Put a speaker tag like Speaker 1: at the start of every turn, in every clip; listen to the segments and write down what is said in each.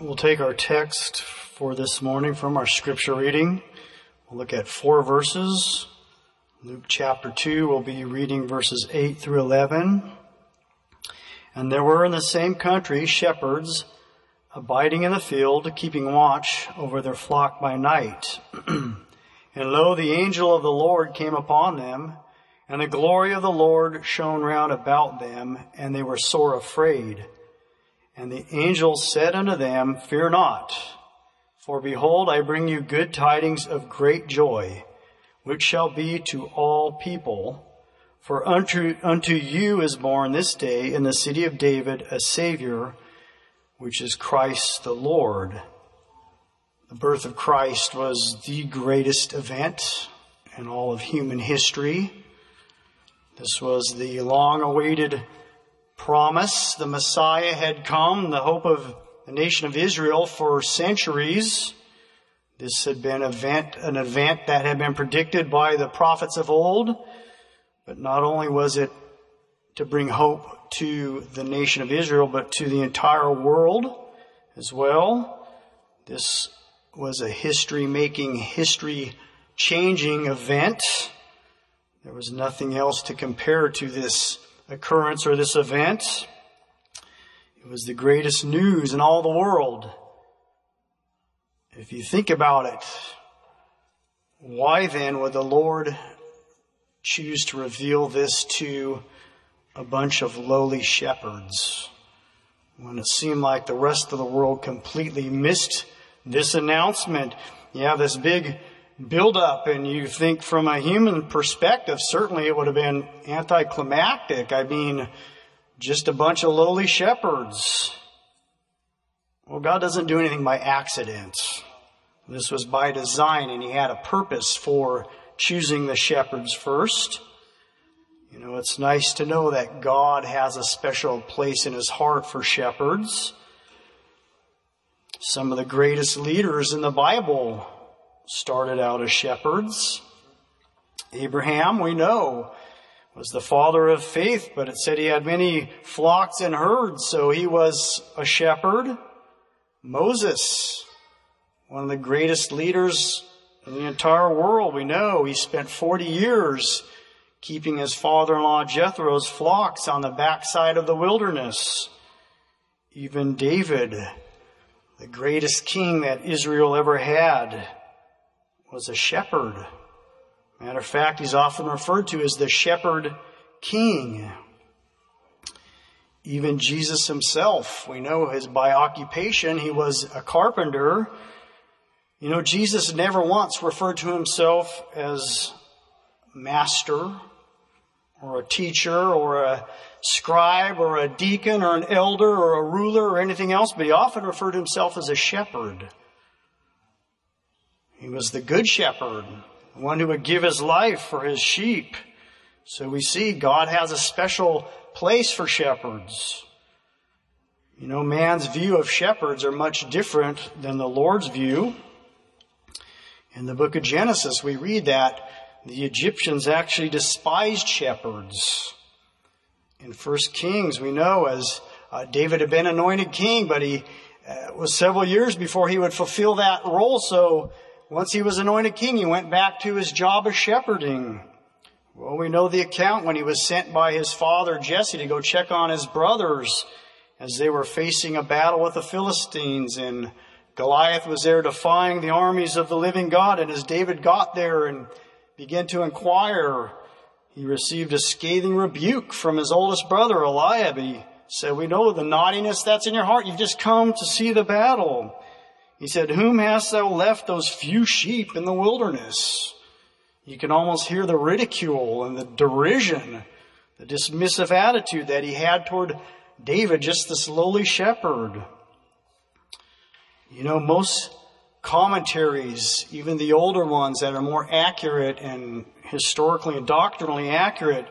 Speaker 1: We'll take our text for this morning from our scripture reading. We'll look at four verses. Luke chapter 2, we'll be reading verses 8 through 11. And there were in the same country shepherds abiding in the field, keeping watch over their flock by night. and lo, the angel of the Lord came upon them, and the glory of the Lord shone round about them, and they were sore afraid. And the angel said unto them, Fear not, for behold, I bring you good tidings of great joy, which shall be to all people. For unto, unto you is born this day in the city of David a Savior, which is Christ the Lord. The birth of Christ was the greatest event in all of human history. This was the long awaited promise. The Messiah had come, the hope of the nation of Israel for centuries. This had been event, an event that had been predicted by the prophets of old. But not only was it to bring hope to the nation of Israel, but to the entire world as well. This was a history making, history changing event. There was nothing else to compare to this occurrence or this event. It was the greatest news in all the world. If you think about it, why then would the Lord choose to reveal this to a bunch of lowly shepherds when it seemed like the rest of the world completely missed this announcement? You have this big build up and you think from a human perspective, certainly it would have been anticlimactic. I mean, just a bunch of lowly shepherds. Well, God doesn't do anything by accident. This was by design and he had a purpose for choosing the shepherds first. You know, it's nice to know that God has a special place in his heart for shepherds. Some of the greatest leaders in the Bible started out as shepherds. Abraham, we know, was the father of faith, but it said he had many flocks and herds, so he was a shepherd. Moses, one of the greatest leaders in the entire world, we know, he spent 40 years keeping his father-in-law Jethro's flocks on the backside of the wilderness. Even David, the greatest king that Israel ever had, was a shepherd. Matter of fact, he's often referred to as the shepherd king. Even Jesus himself, we know his by occupation, he was a carpenter. You know, Jesus never once referred to himself as master or a teacher or a scribe or a deacon or an elder or a ruler or anything else, but he often referred to himself as a shepherd. He was the good shepherd, one who would give his life for his sheep. So we see God has a special place for shepherds. You know, man's view of shepherds are much different than the Lord's view. In the book of Genesis, we read that the Egyptians actually despised shepherds. In First Kings, we know as uh, David had been anointed king, but he uh, was several years before he would fulfill that role. So once he was anointed king, he went back to his job of shepherding. Well, we know the account when he was sent by his father Jesse to go check on his brothers as they were facing a battle with the Philistines and Goliath was there defying the armies of the living God. And as David got there and began to inquire, he received a scathing rebuke from his oldest brother Eliab. He said, we know the naughtiness that's in your heart. You've just come to see the battle. He said, Whom hast thou left those few sheep in the wilderness? You can almost hear the ridicule and the derision, the dismissive attitude that he had toward David, just this lowly shepherd. You know, most commentaries, even the older ones that are more accurate and historically and doctrinally accurate,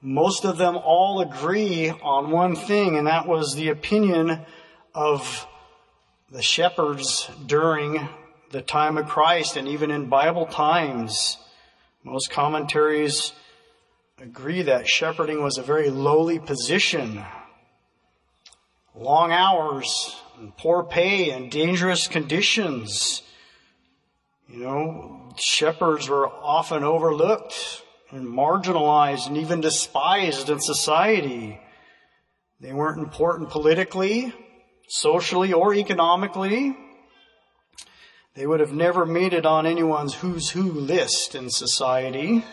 Speaker 1: most of them all agree on one thing, and that was the opinion of the shepherds during the time of Christ and even in Bible times. Most commentaries agree that shepherding was a very lowly position. Long hours, and poor pay and dangerous conditions. You know, shepherds were often overlooked and marginalized and even despised in society. They weren't important politically, socially, or economically. They would have never made it on anyone's who's who list in society.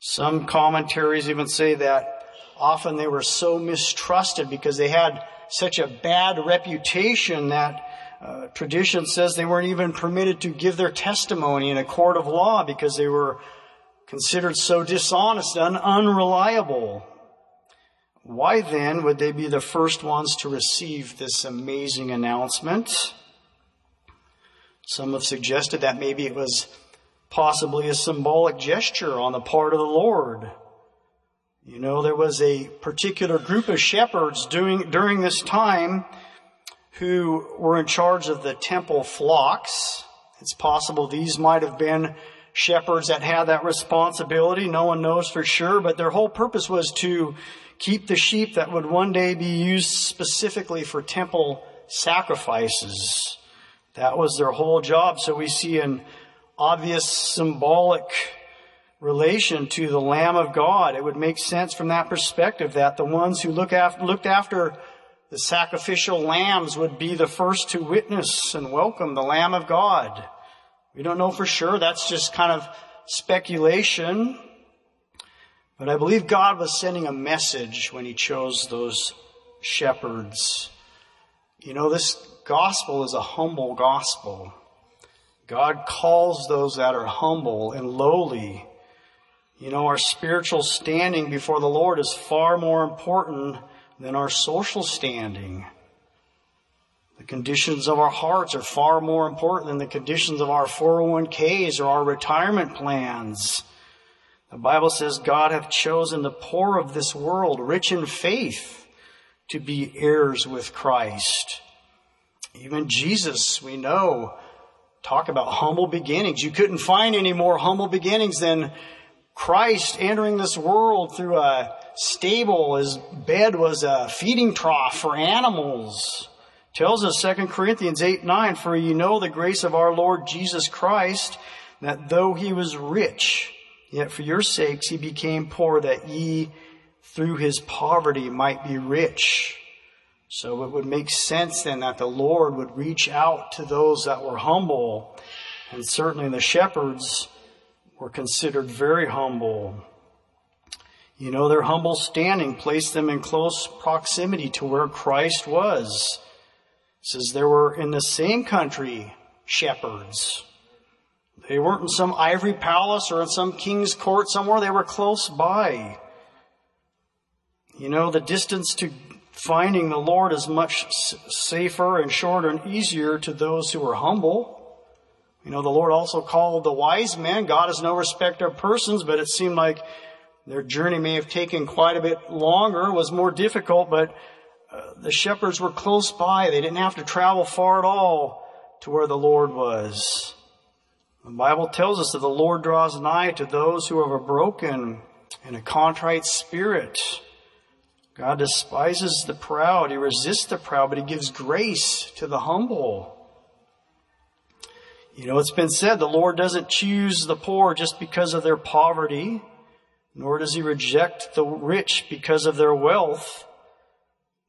Speaker 1: Some commentaries even say that often they were so mistrusted because they had such a bad reputation that uh, tradition says they weren't even permitted to give their testimony in a court of law because they were considered so dishonest and unreliable. Why then would they be the first ones to receive this amazing announcement? Some have suggested that maybe it was possibly a symbolic gesture on the part of the Lord. You know, there was a particular group of shepherds doing, during this time who were in charge of the temple flocks. It's possible these might have been shepherds that had that responsibility. No one knows for sure, but their whole purpose was to keep the sheep that would one day be used specifically for temple sacrifices. That was their whole job. So we see an obvious symbolic relation to the Lamb of God. It would make sense from that perspective that the ones who look after, looked after the sacrificial lambs would be the first to witness and welcome the Lamb of God. We don't know for sure. That's just kind of speculation. But I believe God was sending a message when He chose those shepherds. You know, this gospel is a humble gospel. God calls those that are humble and lowly. You know, our spiritual standing before the Lord is far more important than our social standing. The conditions of our hearts are far more important than the conditions of our 401ks or our retirement plans. The Bible says God hath chosen the poor of this world, rich in faith, to be heirs with Christ. Even Jesus, we know, talk about humble beginnings. You couldn't find any more humble beginnings than Christ entering this world through a stable. His bed was a feeding trough for animals. Tells us 2 Corinthians 8, 9, for ye know the grace of our Lord Jesus Christ, that though he was rich, yet for your sakes he became poor, that ye through his poverty might be rich. So it would make sense then that the Lord would reach out to those that were humble. And certainly the shepherds were considered very humble. You know, their humble standing placed them in close proximity to where Christ was. Says there were in the same country shepherds. They weren't in some ivory palace or in some king's court somewhere. They were close by. You know, the distance to finding the Lord is much safer and shorter and easier to those who are humble. You know, the Lord also called the wise men. God is no respecter of persons, but it seemed like their journey may have taken quite a bit longer, was more difficult, but the shepherds were close by. They didn't have to travel far at all to where the Lord was. The Bible tells us that the Lord draws nigh to those who have a broken and a contrite spirit. God despises the proud. He resists the proud, but he gives grace to the humble. You know, it's been said the Lord doesn't choose the poor just because of their poverty, nor does he reject the rich because of their wealth.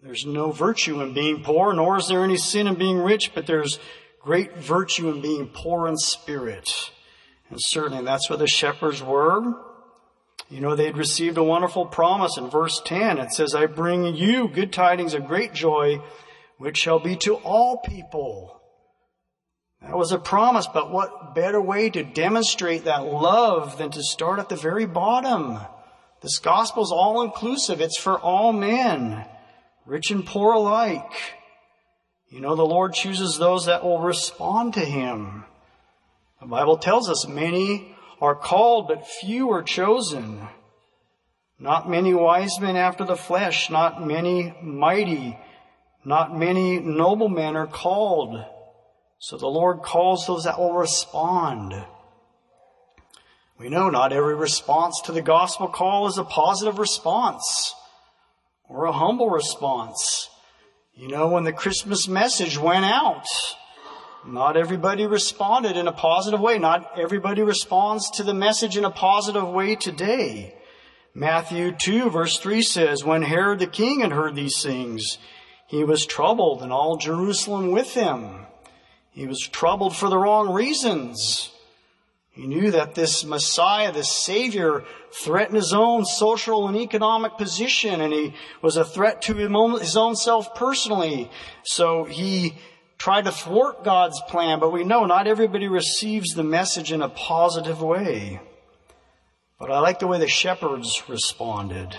Speaker 1: There's no virtue in being poor, nor is there any sin in being rich, but there's great virtue in being poor in spirit. And certainly that's what the shepherds were. You know, they'd received a wonderful promise in verse 10. It says, I bring you good tidings of great joy, which shall be to all people. That was a promise, but what better way to demonstrate that love than to start at the very bottom? This gospel is all inclusive. It's for all men, rich and poor alike. You know, the Lord chooses those that will respond to Him. The Bible tells us many are called, but few are chosen. Not many wise men after the flesh, not many mighty, not many noblemen are called. So the Lord calls those that will respond. We know not every response to the gospel call is a positive response or a humble response. You know, when the Christmas message went out, not everybody responded in a positive way. Not everybody responds to the message in a positive way today. Matthew 2 verse 3 says, When Herod the king had heard these things, he was troubled and all Jerusalem with him. He was troubled for the wrong reasons. He knew that this Messiah, this Savior, threatened his own social and economic position, and he was a threat to his own self personally. So he tried to thwart God's plan, but we know not everybody receives the message in a positive way. But I like the way the shepherds responded.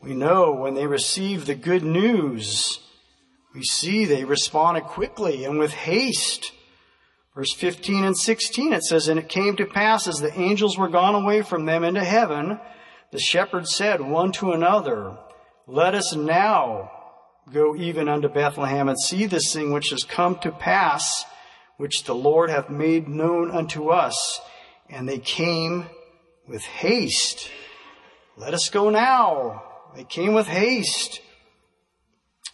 Speaker 1: We know when they received the good news, we see they responded quickly and with haste. Verse 15 and 16, it says, And it came to pass as the angels were gone away from them into heaven, the shepherds said one to another, Let us now go even unto Bethlehem and see this thing which has come to pass, which the Lord hath made known unto us. And they came with haste. Let us go now. They came with haste.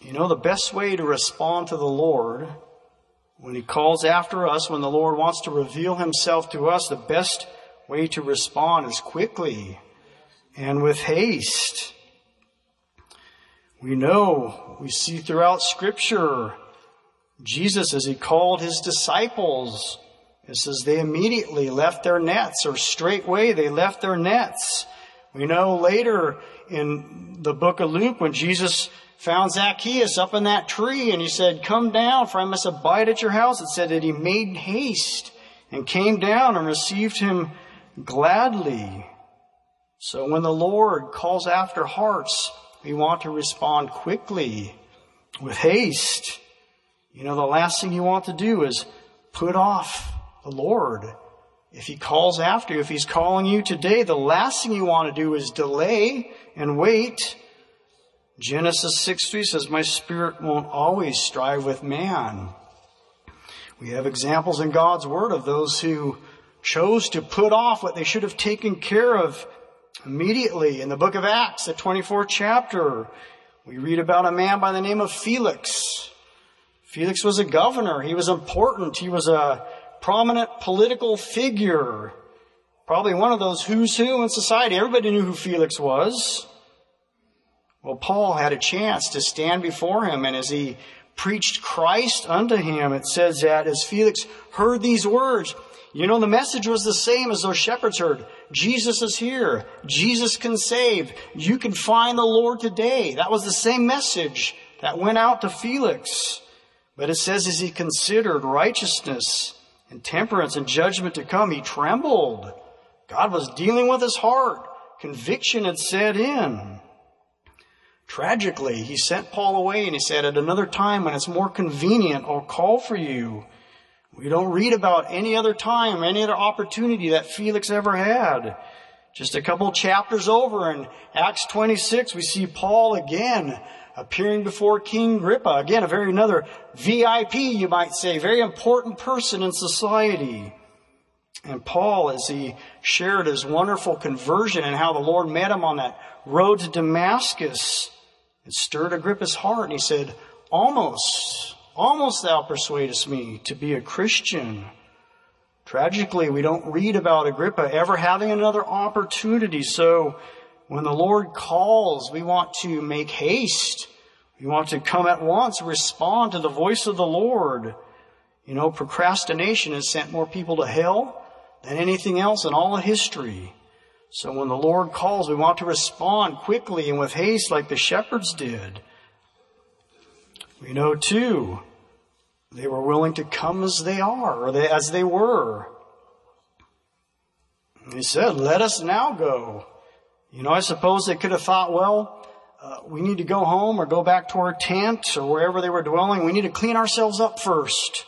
Speaker 1: You know, the best way to respond to the Lord when He calls after us, when the Lord wants to reveal Himself to us, the best way to respond is quickly and with haste. We know, we see throughout Scripture, Jesus, as He called His disciples, it says they immediately left their nets, or straightway they left their nets. We know later in the book of Luke when Jesus found Zacchaeus up in that tree and he said, Come down, for I must abide at your house. It said that he made haste and came down and received him gladly. So when the Lord calls after hearts, we want to respond quickly with haste. You know, the last thing you want to do is put off the Lord. If he calls after you, if he's calling you today, the last thing you want to do is delay and wait Genesis 6 3 says, My spirit won't always strive with man. We have examples in God's Word of those who chose to put off what they should have taken care of immediately. In the book of Acts, the 24th chapter, we read about a man by the name of Felix. Felix was a governor. He was important. He was a prominent political figure. Probably one of those who's who in society. Everybody knew who Felix was. Well, Paul had a chance to stand before him, and as he preached Christ unto him, it says that as Felix heard these words, you know, the message was the same as those shepherds heard. Jesus is here. Jesus can save. You can find the Lord today. That was the same message that went out to Felix. But it says as he considered righteousness and temperance and judgment to come, he trembled. God was dealing with his heart. Conviction had set in. Tragically, he sent Paul away and he said, At another time when it's more convenient, I'll call for you. We don't read about any other time, any other opportunity that Felix ever had. Just a couple chapters over in Acts 26, we see Paul again appearing before King Agrippa. Again, a very another VIP, you might say, very important person in society. And Paul, as he shared his wonderful conversion and how the Lord met him on that road to Damascus, it stirred Agrippa's heart, and he said, Almost, almost thou persuadest me to be a Christian. Tragically, we don't read about Agrippa ever having another opportunity. So when the Lord calls, we want to make haste. We want to come at once, respond to the voice of the Lord. You know, procrastination has sent more people to hell than anything else in all of history. So when the Lord calls, we want to respond quickly and with haste like the shepherds did. We know too, they were willing to come as they are, or they, as they were. He said, let us now go. You know, I suppose they could have thought, well, uh, we need to go home or go back to our tent or wherever they were dwelling. We need to clean ourselves up first.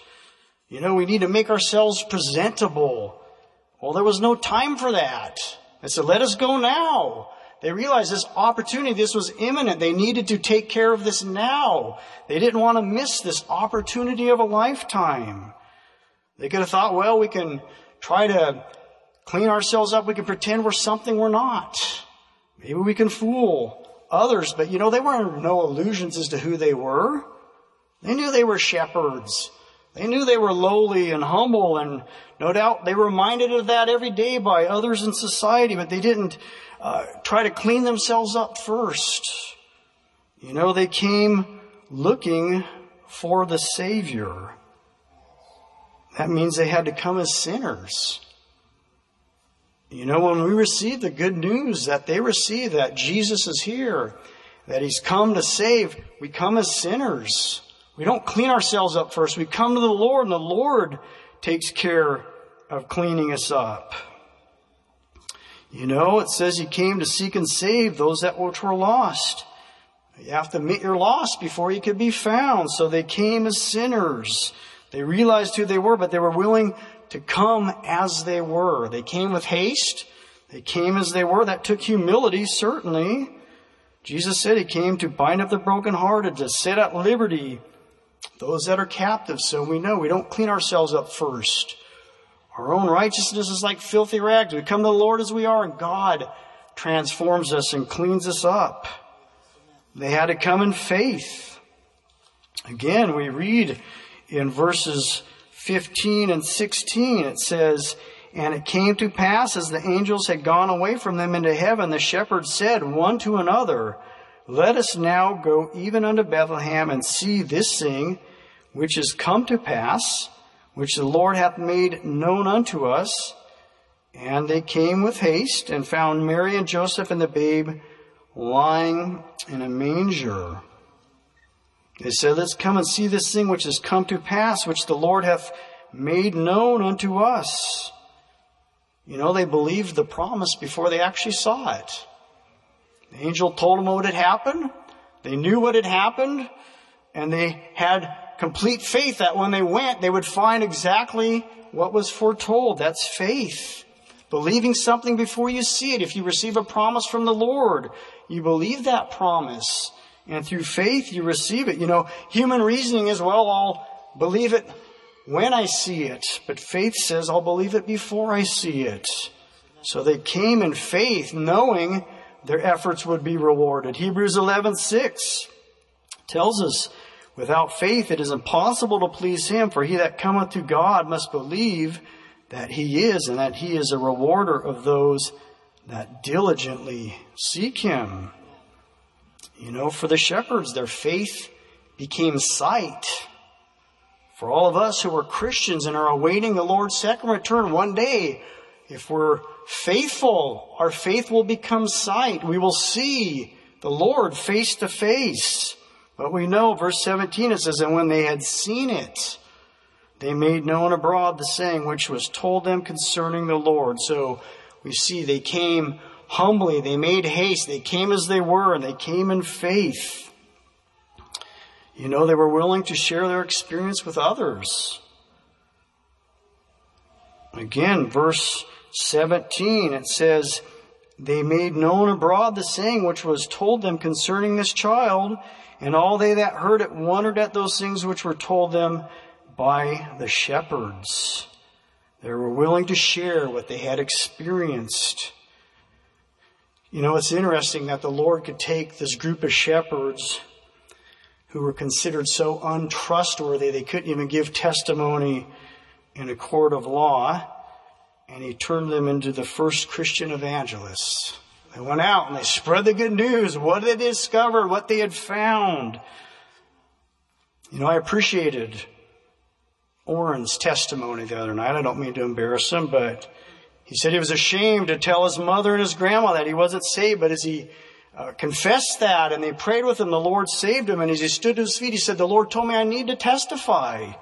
Speaker 1: You know, we need to make ourselves presentable. Well, there was no time for that. They said, let us go now. They realized this opportunity, this was imminent. They needed to take care of this now. They didn't want to miss this opportunity of a lifetime. They could have thought, well, we can try to clean ourselves up. We can pretend we're something we're not. Maybe we can fool others, but you know, they weren't no illusions as to who they were. They knew they were shepherds. They knew they were lowly and humble and no doubt they were reminded of that every day by others in society, but they didn't uh, try to clean themselves up first. You know, they came looking for the Savior. That means they had to come as sinners. You know, when we receive the good news that they receive that Jesus is here, that He's come to save, we come as sinners. We don't clean ourselves up first. We come to the Lord and the Lord takes care of cleaning us up. You know, it says He came to seek and save those that which were lost. You have to admit you're lost before you could be found. So they came as sinners. They realized who they were, but they were willing to come as they were. They came with haste. They came as they were. That took humility, certainly. Jesus said he came to bind up the brokenhearted, to set at liberty those that are captive. So we know we don't clean ourselves up first. Our own righteousness is like filthy rags. We come to the Lord as we are, and God transforms us and cleans us up. They had to come in faith. Again, we read in verses 15 and 16, it says, And it came to pass as the angels had gone away from them into heaven, the shepherds said one to another, Let us now go even unto Bethlehem and see this thing which is come to pass, which the Lord hath made known unto us. And they came with haste and found Mary and Joseph and the babe lying in a manger. They said, Let's come and see this thing which has come to pass, which the Lord hath made known unto us. You know, they believed the promise before they actually saw it. The angel told them what had happened. They knew what had happened. And they had complete faith that when they went, they would find exactly what was foretold. That's faith. Believing something before you see it. If you receive a promise from the Lord, you believe that promise. And through faith, you receive it. You know, human reasoning is, well, I'll believe it when I see it. But faith says, I'll believe it before I see it. So they came in faith, knowing their efforts would be rewarded. Hebrews 11, 6 tells us, without faith it is impossible to please him, for he that cometh to God must believe that he is, and that he is a rewarder of those that diligently seek him. You know, for the shepherds, their faith became sight. For all of us who are Christians and are awaiting the Lord's second return, one day, if we're faithful, our faith will become sight. We will see the Lord face to face. But we know, verse 17, it says, And when they had seen it, they made known abroad the saying which was told them concerning the Lord. So we see they came humbly, they made haste, they came as they were, and they came in faith. You know, they were willing to share their experience with others. Again, verse 17, it says, They made known abroad the saying which was told them concerning this child, and all they that heard it wondered at those things which were told them by the shepherds. They were willing to share what they had experienced. You know, it's interesting that the Lord could take this group of shepherds who were considered so untrustworthy they couldn't even give testimony in a court of law, and he turned them into the first Christian evangelists. They went out and they spread the good news, what they discovered, what they had found. You know, I appreciated Orrin's testimony the other night. I don't mean to embarrass him, but he said he was ashamed to tell his mother and his grandma that he wasn't saved, but as he uh, confessed that and they prayed with him, the Lord saved him. And as he stood to his feet, he said, The Lord told me I need to testify.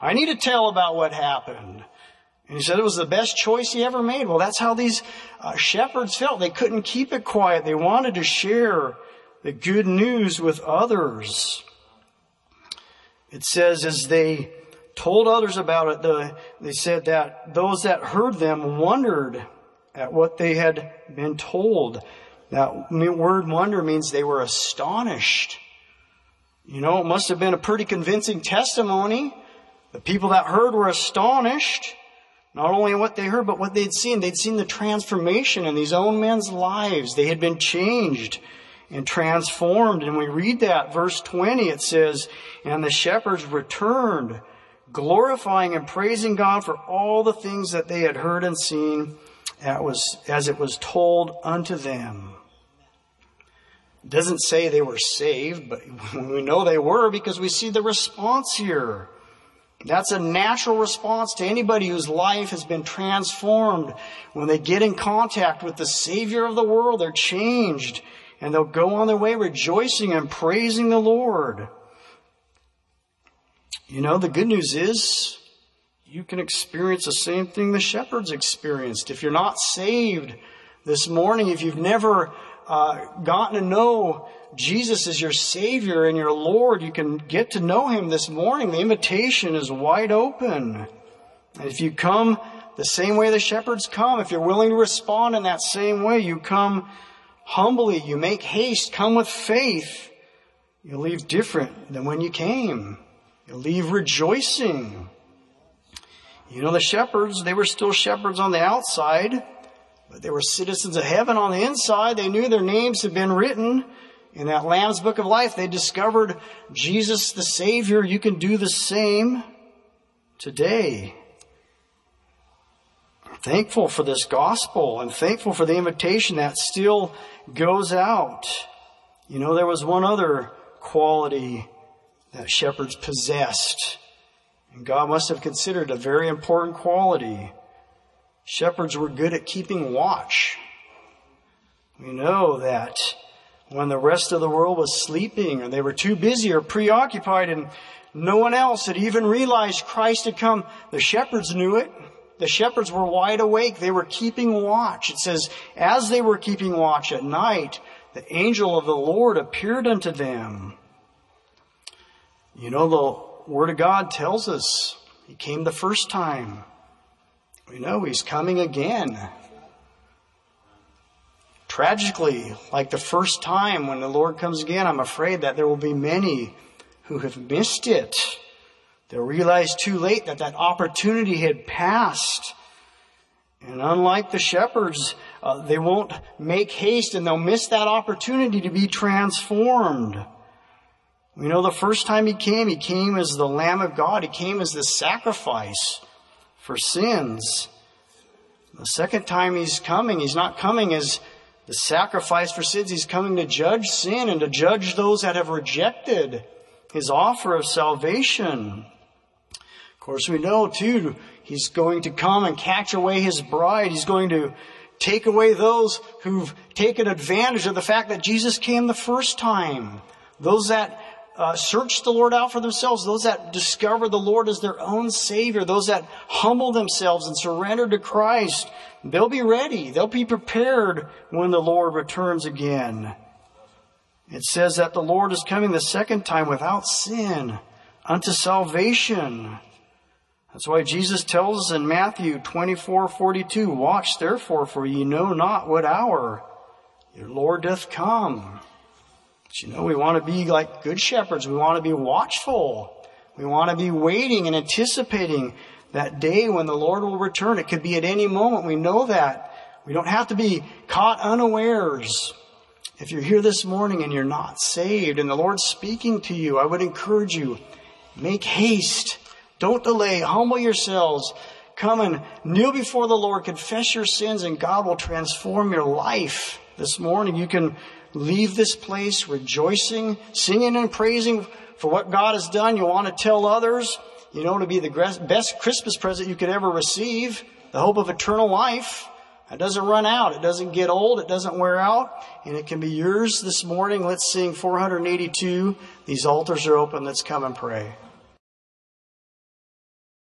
Speaker 1: I need to tell about what happened. And he said it was the best choice he ever made. Well, that's how these uh, shepherds felt. They couldn't keep it quiet. They wanted to share the good news with others. It says, as they told others about it, the, they said that those that heard them wondered at what they had been told. That word wonder means they were astonished. You know, it must have been a pretty convincing testimony. The people that heard were astonished. Not only what they heard, but what they'd seen. They'd seen the transformation in these own men's lives. They had been changed. and transformed. And we read that verse 20, it says, and the shepherds returned, glorifying and praising God for all the things that they had heard and seen as it was told unto them. It doesn't say they were saved, but we know they were because we see the response here. That's a natural response to anybody whose life has been transformed. When they get in contact with the Savior of the world, they're changed and they'll go on their way rejoicing and praising the Lord. You know, the good news is you can experience the same thing the shepherds experienced. If you're not saved this morning, if you've never uh, gotten to know Jesus as your Savior and your Lord, you can get to know Him this morning. The invitation is wide open. And if you come the same way the shepherds come, if you're willing to respond in that same way, you come humbly, you make haste, come with faith, you leave different than when you came. You leave rejoicing. You know, the shepherds, they were still shepherds on the outside, but they were citizens of heaven on the inside. They knew their names had been written in that Lamb's Book of Life. They discovered Jesus the Savior. You can do the same today. I'm thankful for this gospel. I'm thankful for the invitation that still goes out. You know, there was one other quality that shepherds possessed. And God must have considered a very important quality. Shepherds were good at keeping watch. We know that when the rest of the world was sleeping or they were too busy or preoccupied and no one else had even realized Christ had come, the shepherds knew it. The shepherds were wide awake. They were keeping watch. It says, as they were keeping watch at night, the angel of the Lord appeared unto them. You know, the Word of God tells us He came the first time. We know He's coming again. Tragically, like the first time when the Lord comes again, I'm afraid that there will be many who have missed it. They'll realize too late that that opportunity had passed. And unlike the shepherds, uh, they won't make haste and they'll miss that opportunity to be transformed. We know the first time he came, he came as the Lamb of God. He came as the sacrifice for sins. The second time he's coming, he's not coming as the sacrifice for sins. He's coming to judge sin and to judge those that have rejected his offer of salvation. Of course, we know too, he's going to come and catch away his bride. He's going to take away those who've taken advantage of the fact that Jesus came the first time. Those that uh, search the Lord out for themselves, those that discover the Lord as their own Savior, those that humble themselves and surrender to Christ, they'll be ready. They'll be prepared when the Lord returns again. It says that the Lord is coming the second time without sin unto salvation. That's why Jesus tells us in Matthew 24, 42, Watch therefore, for ye know not what hour your Lord doth come. But you know, we want to be like good shepherds. We want to be watchful. We want to be waiting and anticipating that day when the Lord will return. It could be at any moment. We know that. We don't have to be caught unawares. If you're here this morning and you're not saved and the Lord's speaking to you, I would encourage you, make haste. Don't delay. Humble yourselves. Come and kneel before the Lord. Confess your sins and God will transform your life. This morning you can leave this place rejoicing, singing and praising for what God has done. You want to tell others, you know, to be the best Christmas present you could ever receive, the hope of eternal life. It doesn't run out. It doesn't get old. It doesn't wear out. And it can be yours this morning. Let's sing 482. These altars are open. Let's come and pray.